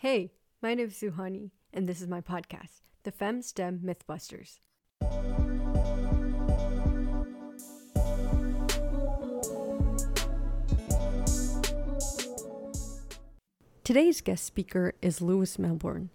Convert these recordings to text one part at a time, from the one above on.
Hey, my name is Suhani, and this is my podcast, The Fem STEM Mythbusters. Today's guest speaker is Lois Melbourne.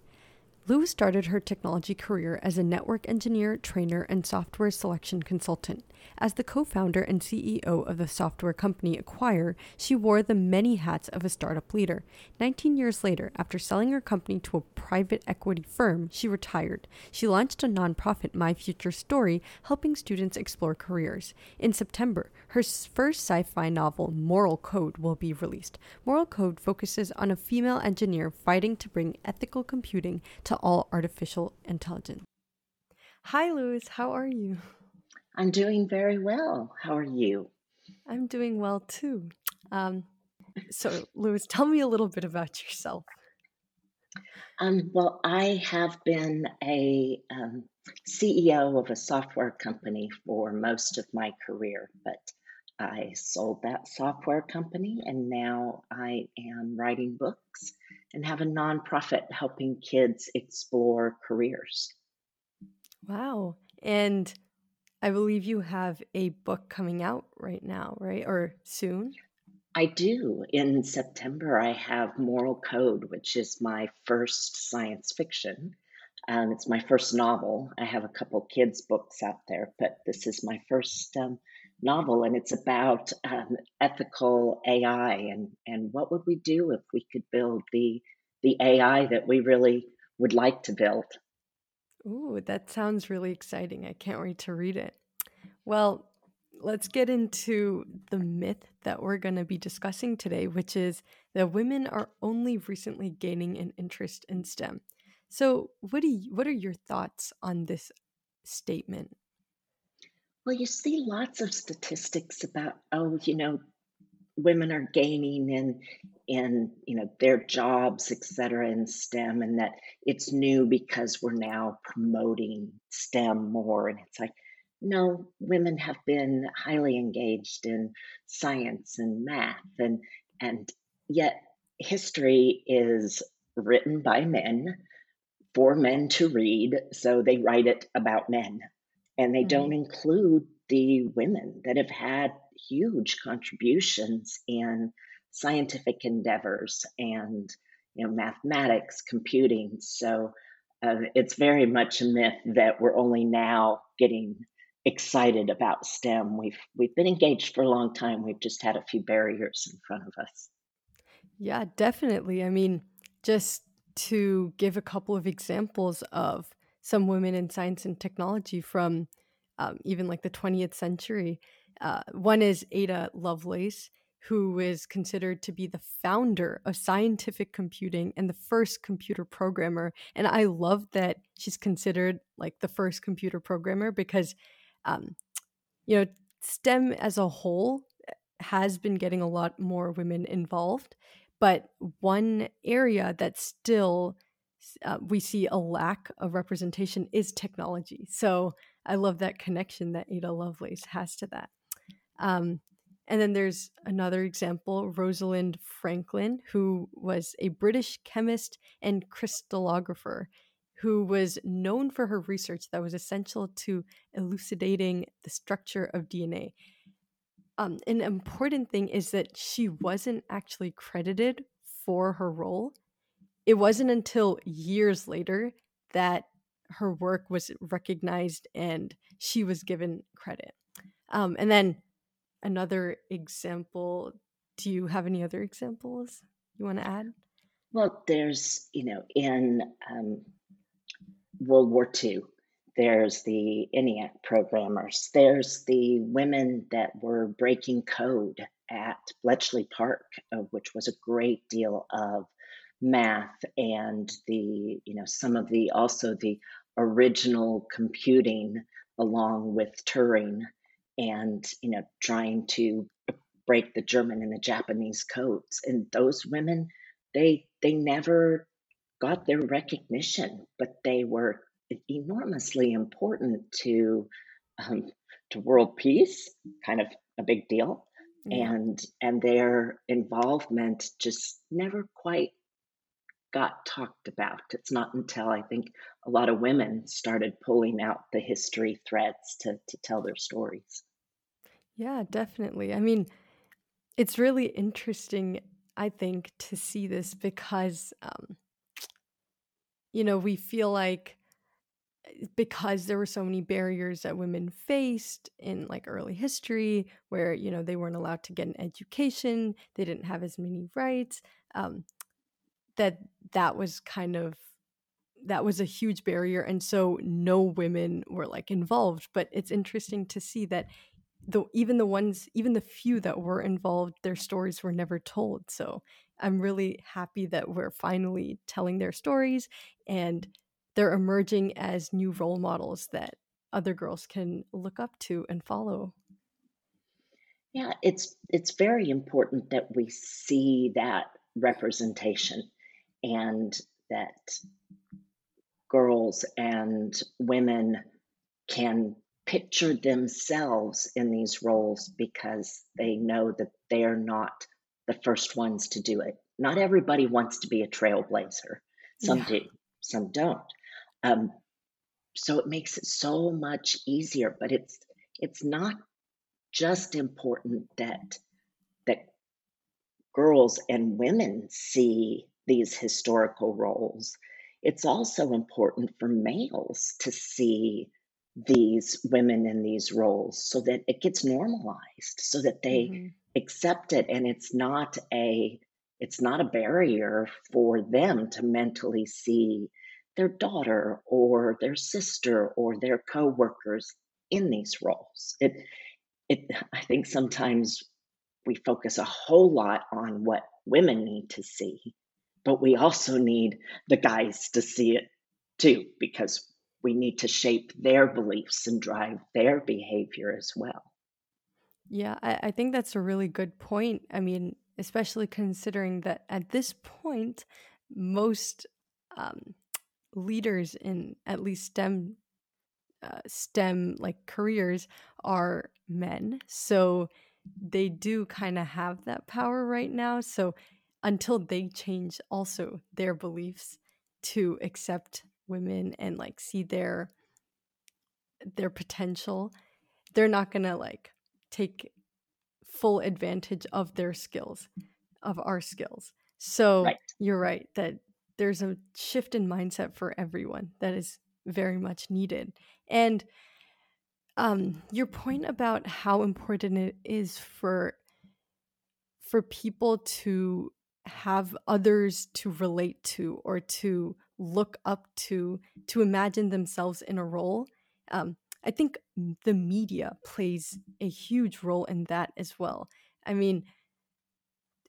Lois started her technology career as a network engineer, trainer, and software selection consultant. As the co founder and CEO of the software company Aquire, she wore the many hats of a startup leader. 19 years later, after selling her company to a private equity firm, she retired. She launched a nonprofit, My Future Story, helping students explore careers. In September, her first sci fi novel, Moral Code, will be released. Moral Code focuses on a female engineer fighting to bring ethical computing to all artificial intelligence. Hi, Lois. How are you? I'm doing very well. How are you? I'm doing well too. Um, so, Lois, tell me a little bit about yourself. Um, well, I have been a um, CEO of a software company for most of my career, but I sold that software company and now I am writing books and have a nonprofit helping kids explore careers. Wow. And I believe you have a book coming out right now, right? Or soon? I do. In September, I have Moral Code, which is my first science fiction. Um, it's my first novel. I have a couple kids' books out there, but this is my first um, novel, and it's about um, ethical AI and, and what would we do if we could build the the AI that we really would like to build. Ooh, that sounds really exciting. I can't wait to read it. Well, let's get into the myth that we're going to be discussing today, which is that women are only recently gaining an interest in STEM. So, what do you, what are your thoughts on this statement? Well, you see lots of statistics about, oh, you know, women are gaining in in you know their jobs et cetera in stem and that it's new because we're now promoting stem more and it's like no women have been highly engaged in science and math and and yet history is written by men for men to read so they write it about men. And they mm-hmm. don't include the women that have had huge contributions in scientific endeavors and you know mathematics computing. So uh, it's very much a myth that we're only now getting excited about stem. We've we've been engaged for a long time. We've just had a few barriers in front of us. Yeah definitely. I mean just to give a couple of examples of some women in science and technology from um, even like the 20th century uh, one is Ada Lovelace, who is considered to be the founder of scientific computing and the first computer programmer. And I love that she's considered like the first computer programmer because, um, you know, STEM as a whole eh, has been getting a lot more women involved. But one area that still uh, we see a lack of representation is technology. So I love that connection that Ada Lovelace has to that. Um, and then there's another example, Rosalind Franklin, who was a British chemist and crystallographer who was known for her research that was essential to elucidating the structure of DNA. Um, an important thing is that she wasn't actually credited for her role. It wasn't until years later that her work was recognized and she was given credit. Um, and then another example do you have any other examples you want to add well there's you know in um, world war ii there's the ENIAC programmers. There's the women that were breaking code at Bletchley Park, uh, which was a great deal of math and the, you know, some of the also the original computing along with Turing and you know trying to break the German and the Japanese codes. And those women, they they never got their recognition, but they were enormously important to um, to world peace, kind of a big deal, and and their involvement just never quite got talked about. It's not until I think a lot of women started pulling out the history threads to, to tell their stories. Yeah, definitely. I mean, it's really interesting, I think, to see this because, um, you know, we feel like because there were so many barriers that women faced in like early history where you know they weren't allowed to get an education they didn't have as many rights um, that that was kind of that was a huge barrier and so no women were like involved but it's interesting to see that the even the ones even the few that were involved their stories were never told so i'm really happy that we're finally telling their stories and they're emerging as new role models that other girls can look up to and follow yeah it's it's very important that we see that representation and that girls and women can picture themselves in these roles because they know that they're not the first ones to do it. Not everybody wants to be a trailblazer. Some yeah. do, some don't. Um, so it makes it so much easier. But it's it's not just important that that girls and women see these historical roles. It's also important for males to see these women in these roles so that it gets normalized so that they mm-hmm. accept it and it's not a it's not a barrier for them to mentally see their daughter or their sister or their coworkers in these roles it it i think sometimes we focus a whole lot on what women need to see but we also need the guys to see it too because we need to shape their beliefs and drive their behavior as well. Yeah, I, I think that's a really good point. I mean, especially considering that at this point, most um, leaders in at least STEM uh, STEM like careers are men. So they do kind of have that power right now. So until they change also their beliefs to accept women and like see their their potential they're not going to like take full advantage of their skills of our skills so right. you're right that there's a shift in mindset for everyone that is very much needed. And um your point about how important it is for for people to have others to relate to or to look up to to imagine themselves in a role um, i think the media plays a huge role in that as well. I mean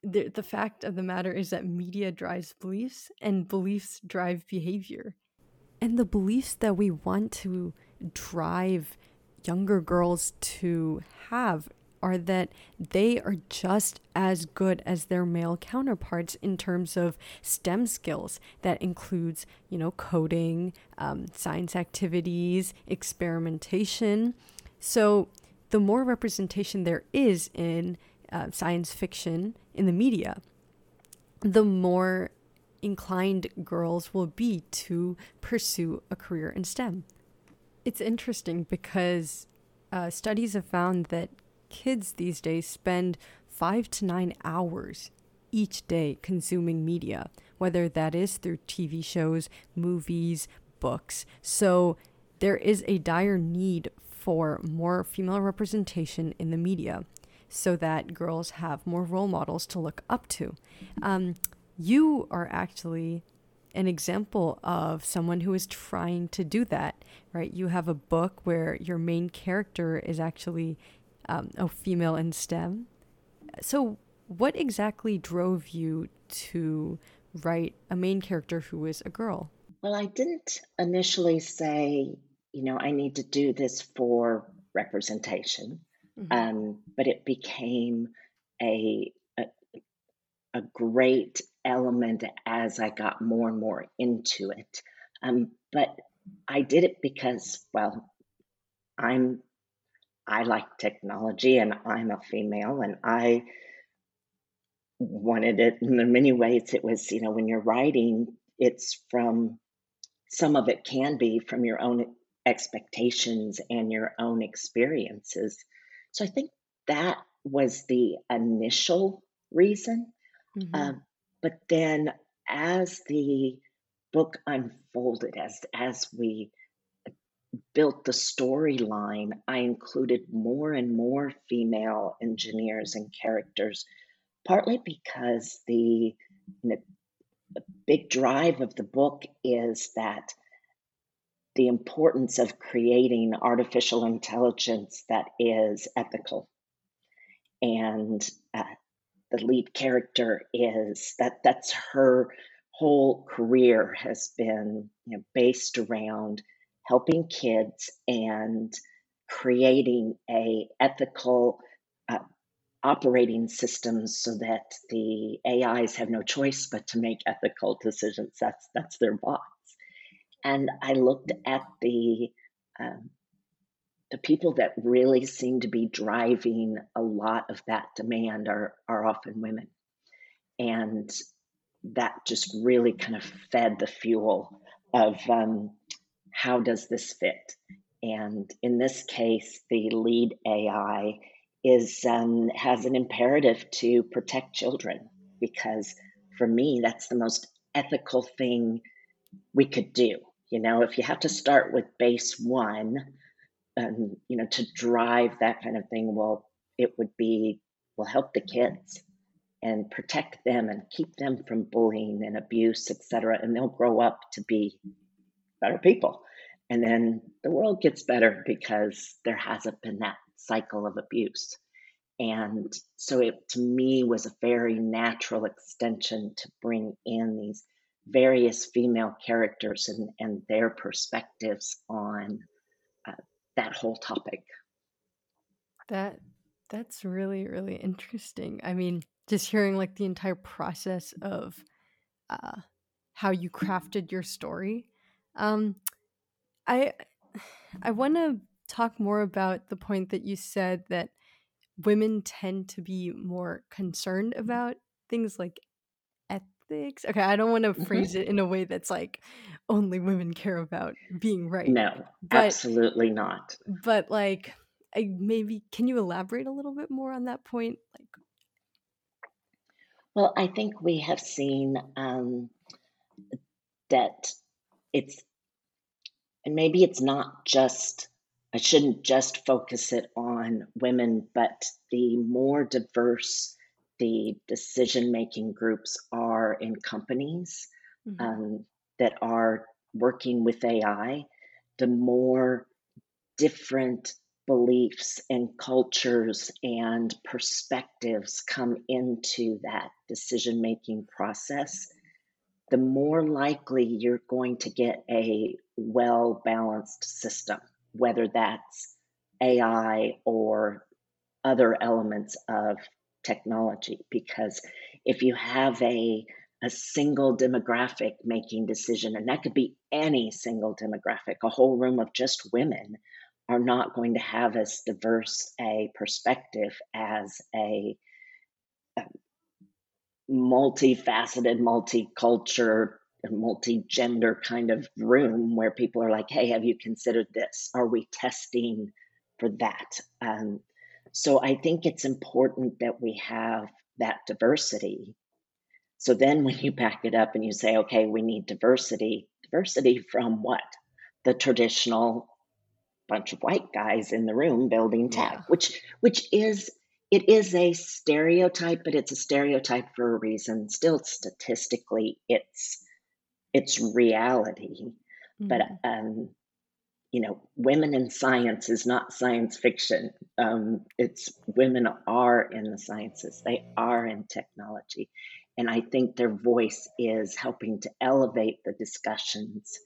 the, the fact of the matter is that media drives beliefs and beliefs drive behavior and the beliefs that we want to drive younger girls to have are that they are just as good as their male counterparts in terms of STEM skills. That includes, you know, coding, um, science activities, experimentation. So, the more representation there is in uh, science fiction in the media, the more inclined girls will be to pursue a career in STEM. It's interesting because uh, studies have found that kids these days spend five to nine hours each day consuming media, whether that is through TV shows, movies, books. So there is a dire need for more female representation in the media so that girls have more role models to look up to. Um, you are actually an example of someone who is trying to do that, right? You have a book where your main character is actually um, a female in STEM. So, what exactly drove you to write a main character who is a girl? Well, I didn't initially say, you know, I need to do this for representation, mm-hmm. um, but it became a, a a great element as I got more and more into it. Um, but I did it because, well, I'm I like technology and I'm a female and I wanted it. In many ways, it was, you know, when you're writing, it's from some of it can be from your own expectations and your own experiences. So I think that was the initial reason. hmm Um, but then as the book unfolded, as as we built the storyline, I included more and more female engineers and characters, partly because the, the big drive of the book is that the importance of creating artificial intelligence that is ethical. And uh, the lead character is that that's her whole career has been you know, based around helping kids and creating a ethical uh, operating systems so that the AIs have no choice but to make ethical decisions. That's that's their boss. And I looked at the um, the people that really seem to be driving a lot of that demand are are often women, and that just really kind of fed the fuel of um, how does this fit. And in this case, the lead AI is um, has an imperative to protect children because for me that's the most ethical thing we could do. You know, if you have to start with base one, um, you know, to drive that kind of thing, well, it would be, will help the kids and protect them and keep them from bullying and abuse, et cetera. And they'll grow up to be better people. And then the world gets better because there hasn't been that cycle of abuse. And so it to me was a very natural extension to bring in these various female characters and, and their perspectives on uh, that whole topic. That that's really really interesting. I mean, just hearing like the entire process of uh, how you crafted your story. Um, I I want to talk more about the point that you said that women tend to be more concerned about things like ethics. Okay, I don't want to hmm phrase it in a way that's like only women care about being right, No, but absolutely not. but like I maybe can you elaborate a little bit more on that point? Like, Well, I think we have seen um, that it's And maybe it's not just, I shouldn't just focus it on women, but the more diverse the decision making groups are in companies mhm, um, that are working with AI, the more different beliefs and cultures and perspectives come into that decision making process the more likely you're going to get a well balanced system, whether that's AI or other elements of technology. Because if you have a a single demographic making decision, and that could be any single demographic, a whole room of just women are not going to have as diverse a perspective as a, a multifaceted, multicultural, multi-gender kind of room where people are like, "Hey, have you considered this? Are we testing for that?" Um, so I think it's important that we have that diversity. So then, when you back it up and you say, "Okay, we need diversity," diversity from what? The traditional bunch of white guys in the room building tech, yeah. which which is it is a stereotype, but it's a stereotype for a reason. Still, statistically, it's it's reality. But mhm. um, you know, women in science is not science fiction. Um, it's women are in the sciences. They are in technology, and I think their voice is helping to elevate the discussions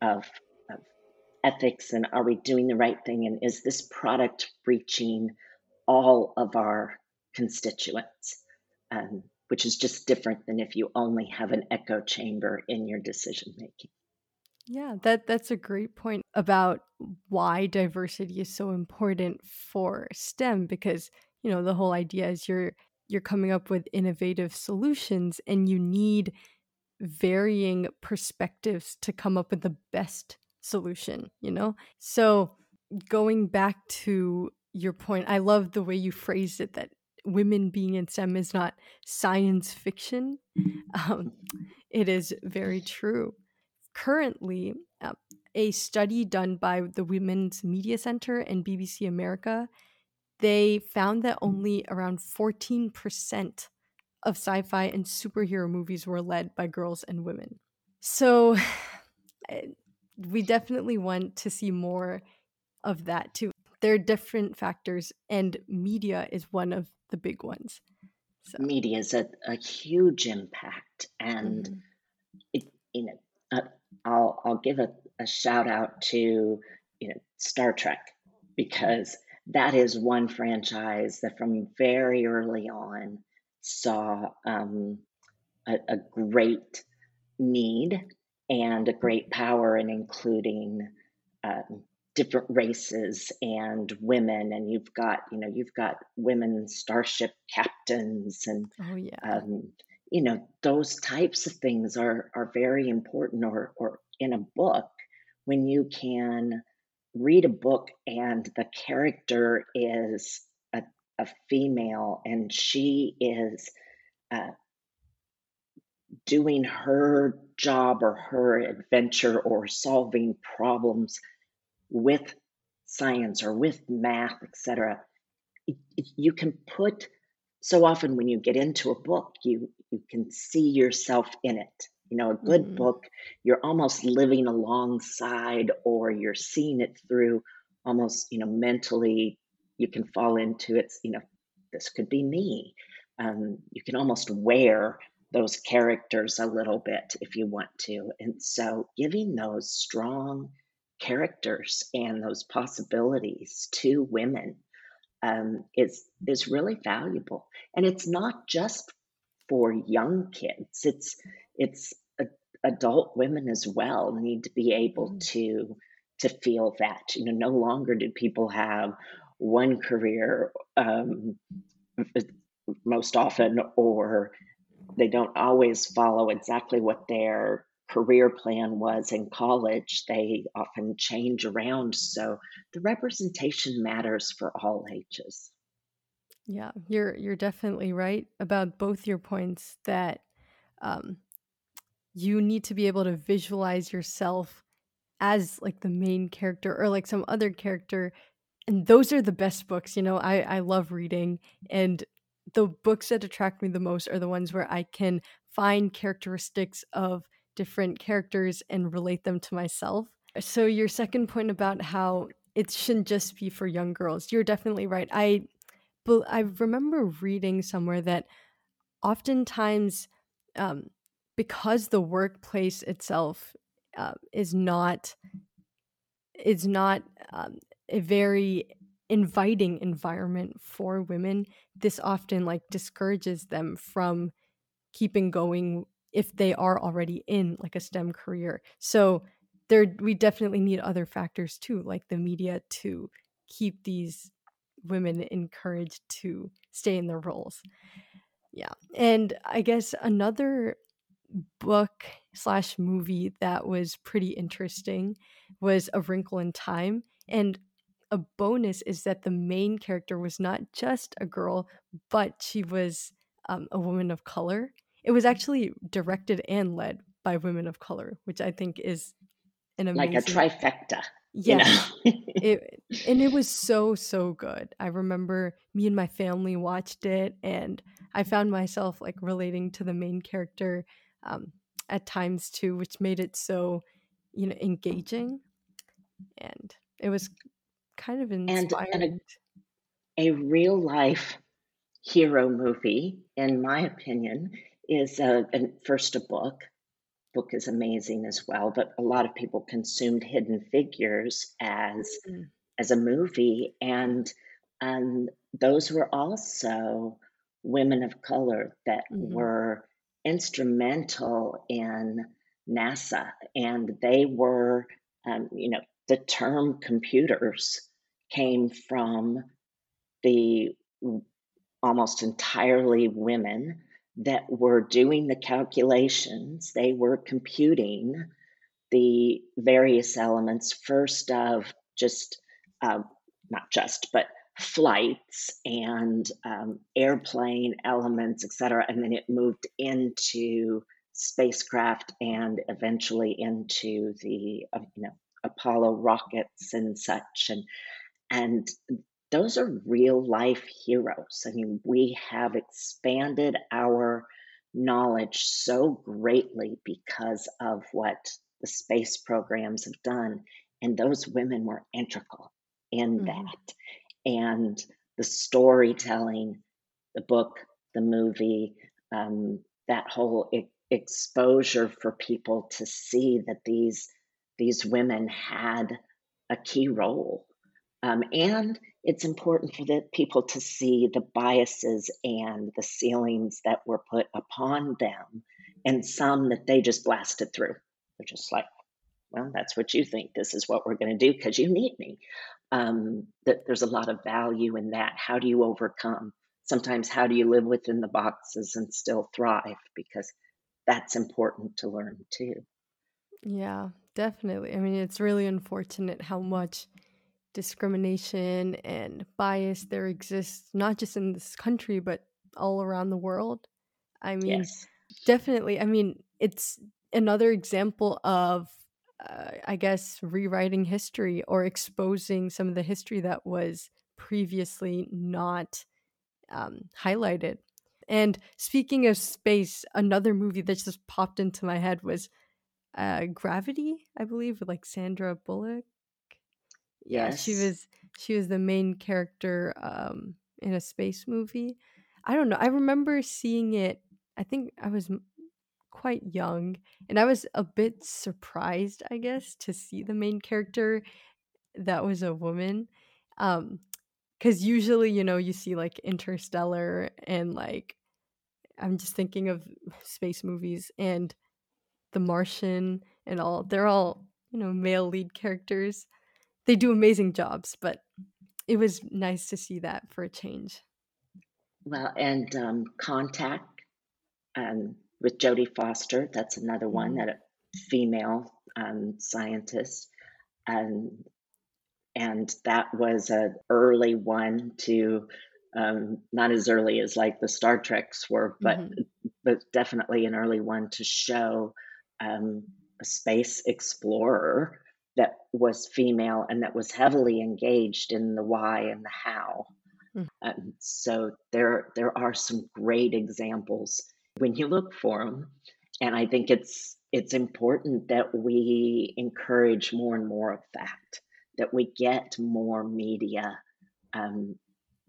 of of ethics and are we doing the right thing and is this product reaching all of our constituents, um, which is just different than if you only have an echo chamber in your decision making. Yeah, that that's a great point about why diversity is so important for STEM because, you know, the whole idea is you're you're coming up with innovative solutions and you need varying perspectives to come up with the best solution, you know? So, going back to your point, I love the way you phrased it that women being in STEM is not science fiction. Um, it is very true. Currently, uh, a study done by the Women's Media Center and BBC America, they found that only around 14% of sci fi and superhero movies were led by girls and women. So we definitely want to see more of that too. There are different factors, and media is one of the big ones. So. Media is a, a huge impact, and mm-hmm. it, you know, uh, I'll I'll give a, a shout out to you know Star Trek because that is one franchise that from very early on saw um, a, a, great need and a great power in including um, different races and women. And you've got you know you've got women starship captains and oh yeah. um, you know those types of things are are very important or or in a book when you can read a book and the character is a, a female and she is uh, doing her job or her adventure or solving problems with science or with math etc you can put so often when you get into a book you you can see yourself in it. You know a good mm-hmm. book you're almost living alongside or you're seeing it through almost you know mentally you can fall into it you know this could be me. Um, you can almost wear those characters a little bit if you want to. And so giving those strong characters and those possibilities to women um, is is really valuable. And it's not just for young kids. It's it's adult women as well need to be able mm. to to feel that you know no longer do people have one career um, most often or they don't always follow exactly what their career plan was in college. They often change around. So the representation matters for all ages yeah you're you're definitely right about both your points that um, you need to be able to visualize yourself as like the main character or like some other character and those are the best books you know? I i love reading and the books that attract me the most are the ones where i can find characteristics of different characters and relate them to myself. So your second point about how it shouldn't just be for young girls you're definitely right. I but i remember reading somewhere that oftentimes um, because the workplace itself uh, is not is not um, a very inviting environment for women this often like discourages them from keeping going if they are already in like a stem career. So there we definitely need other factors too like the media to keep these women encouraged to stay in their roles yeah and i guess another book slash movie that was pretty interesting was A Wrinkle in Time. And a bonus is that the main character was not just a girl, but she was um, a woman of color. It was actually directed and led by women of color, which I think is an amazing like a trifecta. Yeah, you know? it, and it was so so good. I remember me and my family watched it, and I found myself like relating to the main character um, at times too, which made it so you know engaging, and it was kind of inspiring. And, and a, a real life hero movie, in my opinion, is a, a, first a book. Book is amazing as well, but a lot of people consumed Hidden Figures as mm-hmm. as a movie, and and those were also women of color that mm-hmm. were instrumental in NASA, and they were, um, you know, the term computers came from the almost entirely women that were doing the calculations. They were computing the various elements, first of just, uh, not just, but flights and um, airplane elements, et cetera. And then it moved into spacecraft and eventually into the uh, you know Apollo rockets and such. And and those are real life heroes. I mean, we have expanded our knowledge so greatly because of what the space programs have done. And those women were integral in mm-hmm. that. And the storytelling, the book, the movie, um, that whole e- exposure for people to see that these these women had a key role. Um, and it's important for the people to see the biases and the ceilings that were put upon them, and some that they just blasted through. They're just like, well, that's what you think. This is what we're going to do because you need me. Um, that there's a lot of value in that. How do you overcome? Sometimes, how do you live within the boxes and still thrive? Because that's important to learn too. Yeah, definitely. I mean, it's really unfortunate how much discrimination and bias there exists, not just in this country, but all around the world. I mean, yes. definitely. I mean, it's another example of uh, I guess, rewriting history or exposing some of the history that was previously not um, highlighted. And speaking of space, another movie that just popped into my head was uh, Gravity, I believe, with like Sandra Bullock. Yeah, yes. she was she was the main character um, in a space movie. I don't know. I remember seeing it. I think I was quite young and I was a bit surprised, I guess, to see the main character that was a woman. Um cuz usually, you know, you see like Interstellar and like I'm just thinking of space movies and The Martian and all. They're all, you know, male lead characters. They do amazing jobs, but it was nice to see that for a change. Well, and um, Contact, um, with Jodie Foster. That's another one mm-hmm. that a female um, scientist, and and that was an early one to um, not as early as like the Star Treks were, but mm-hmm. but definitely an early one to show um, a space explorer that was female and that was heavily engaged in the why and the how. Mm-hmm. so there there are some great examples when you look for them. And I think it's it's important that we encourage more and more of that, that we get more media um,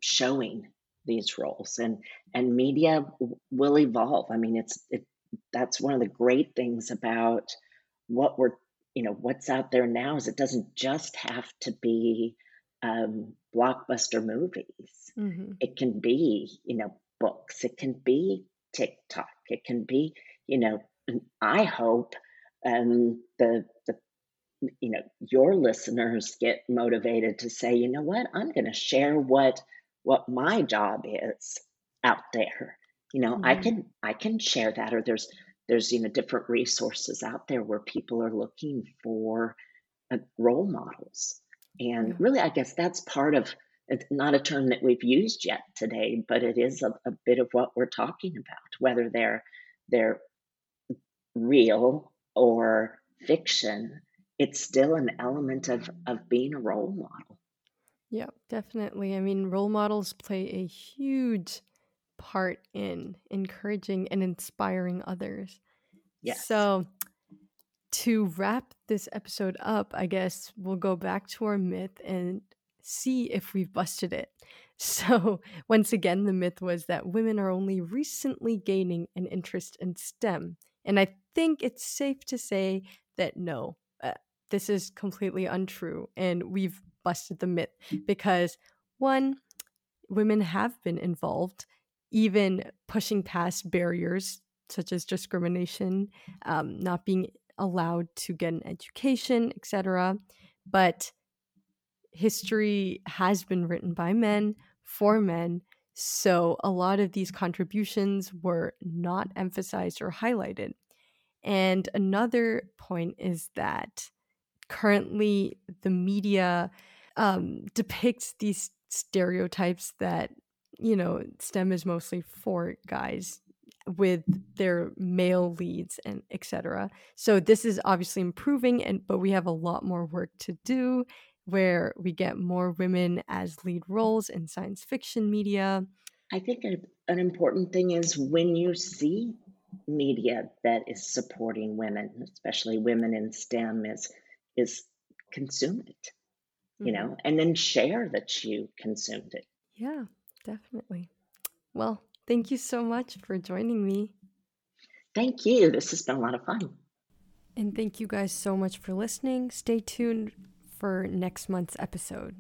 showing these roles, and and media will evolve. I mean, it's it, that's one of the great things about what we're you know what's out there now is it doesn't just have to be um, blockbuster movies. Mm-hmm. It can be you know books. It can be TikTok. It can be, you know, I hope um, the the you know your listeners get motivated to say, you know what, I'm going to share what what my job is out there. You know, mm-hmm. I can I can share that, or there's there's you know different resources out there where people are looking for uh, role models, and really, I guess that's part of it's not a term that we've used yet today, but it is a, a bit of what we're talking about, whether they're they're real or fiction, it's still an element of of being a role model. Yeah, definitely. I mean, role models play a huge part in encouraging and inspiring others. Yes. So, to wrap this episode up, I guess we'll go back to our myth and see if we've busted it. So, once again, the myth was that women are only recently gaining an interest in STEM. And I think it's safe to say that no, uh, this is completely untrue. And we've busted the myth because, one, women have been involved, even pushing past barriers such as discrimination, um, not being allowed to get an education, etc. But history has been written by men for men. So a lot of these contributions were not emphasized or highlighted. And another point is that currently the media um, depicts these stereotypes that, you know, STEM is mostly for guys with their male leads and etc. So this is obviously improving and but we have a lot more work to do where we get more women as lead roles in science fiction media. I think an important thing is when you see media that is supporting women, especially women in STEM, is is consume it, you mm-hmm. know, and then share that you consumed it. Yeah, definitely. Well, thank you so much for joining me. Thank you. This has been a lot of fun. And thank you guys so much for listening. Stay tuned for next month's episode.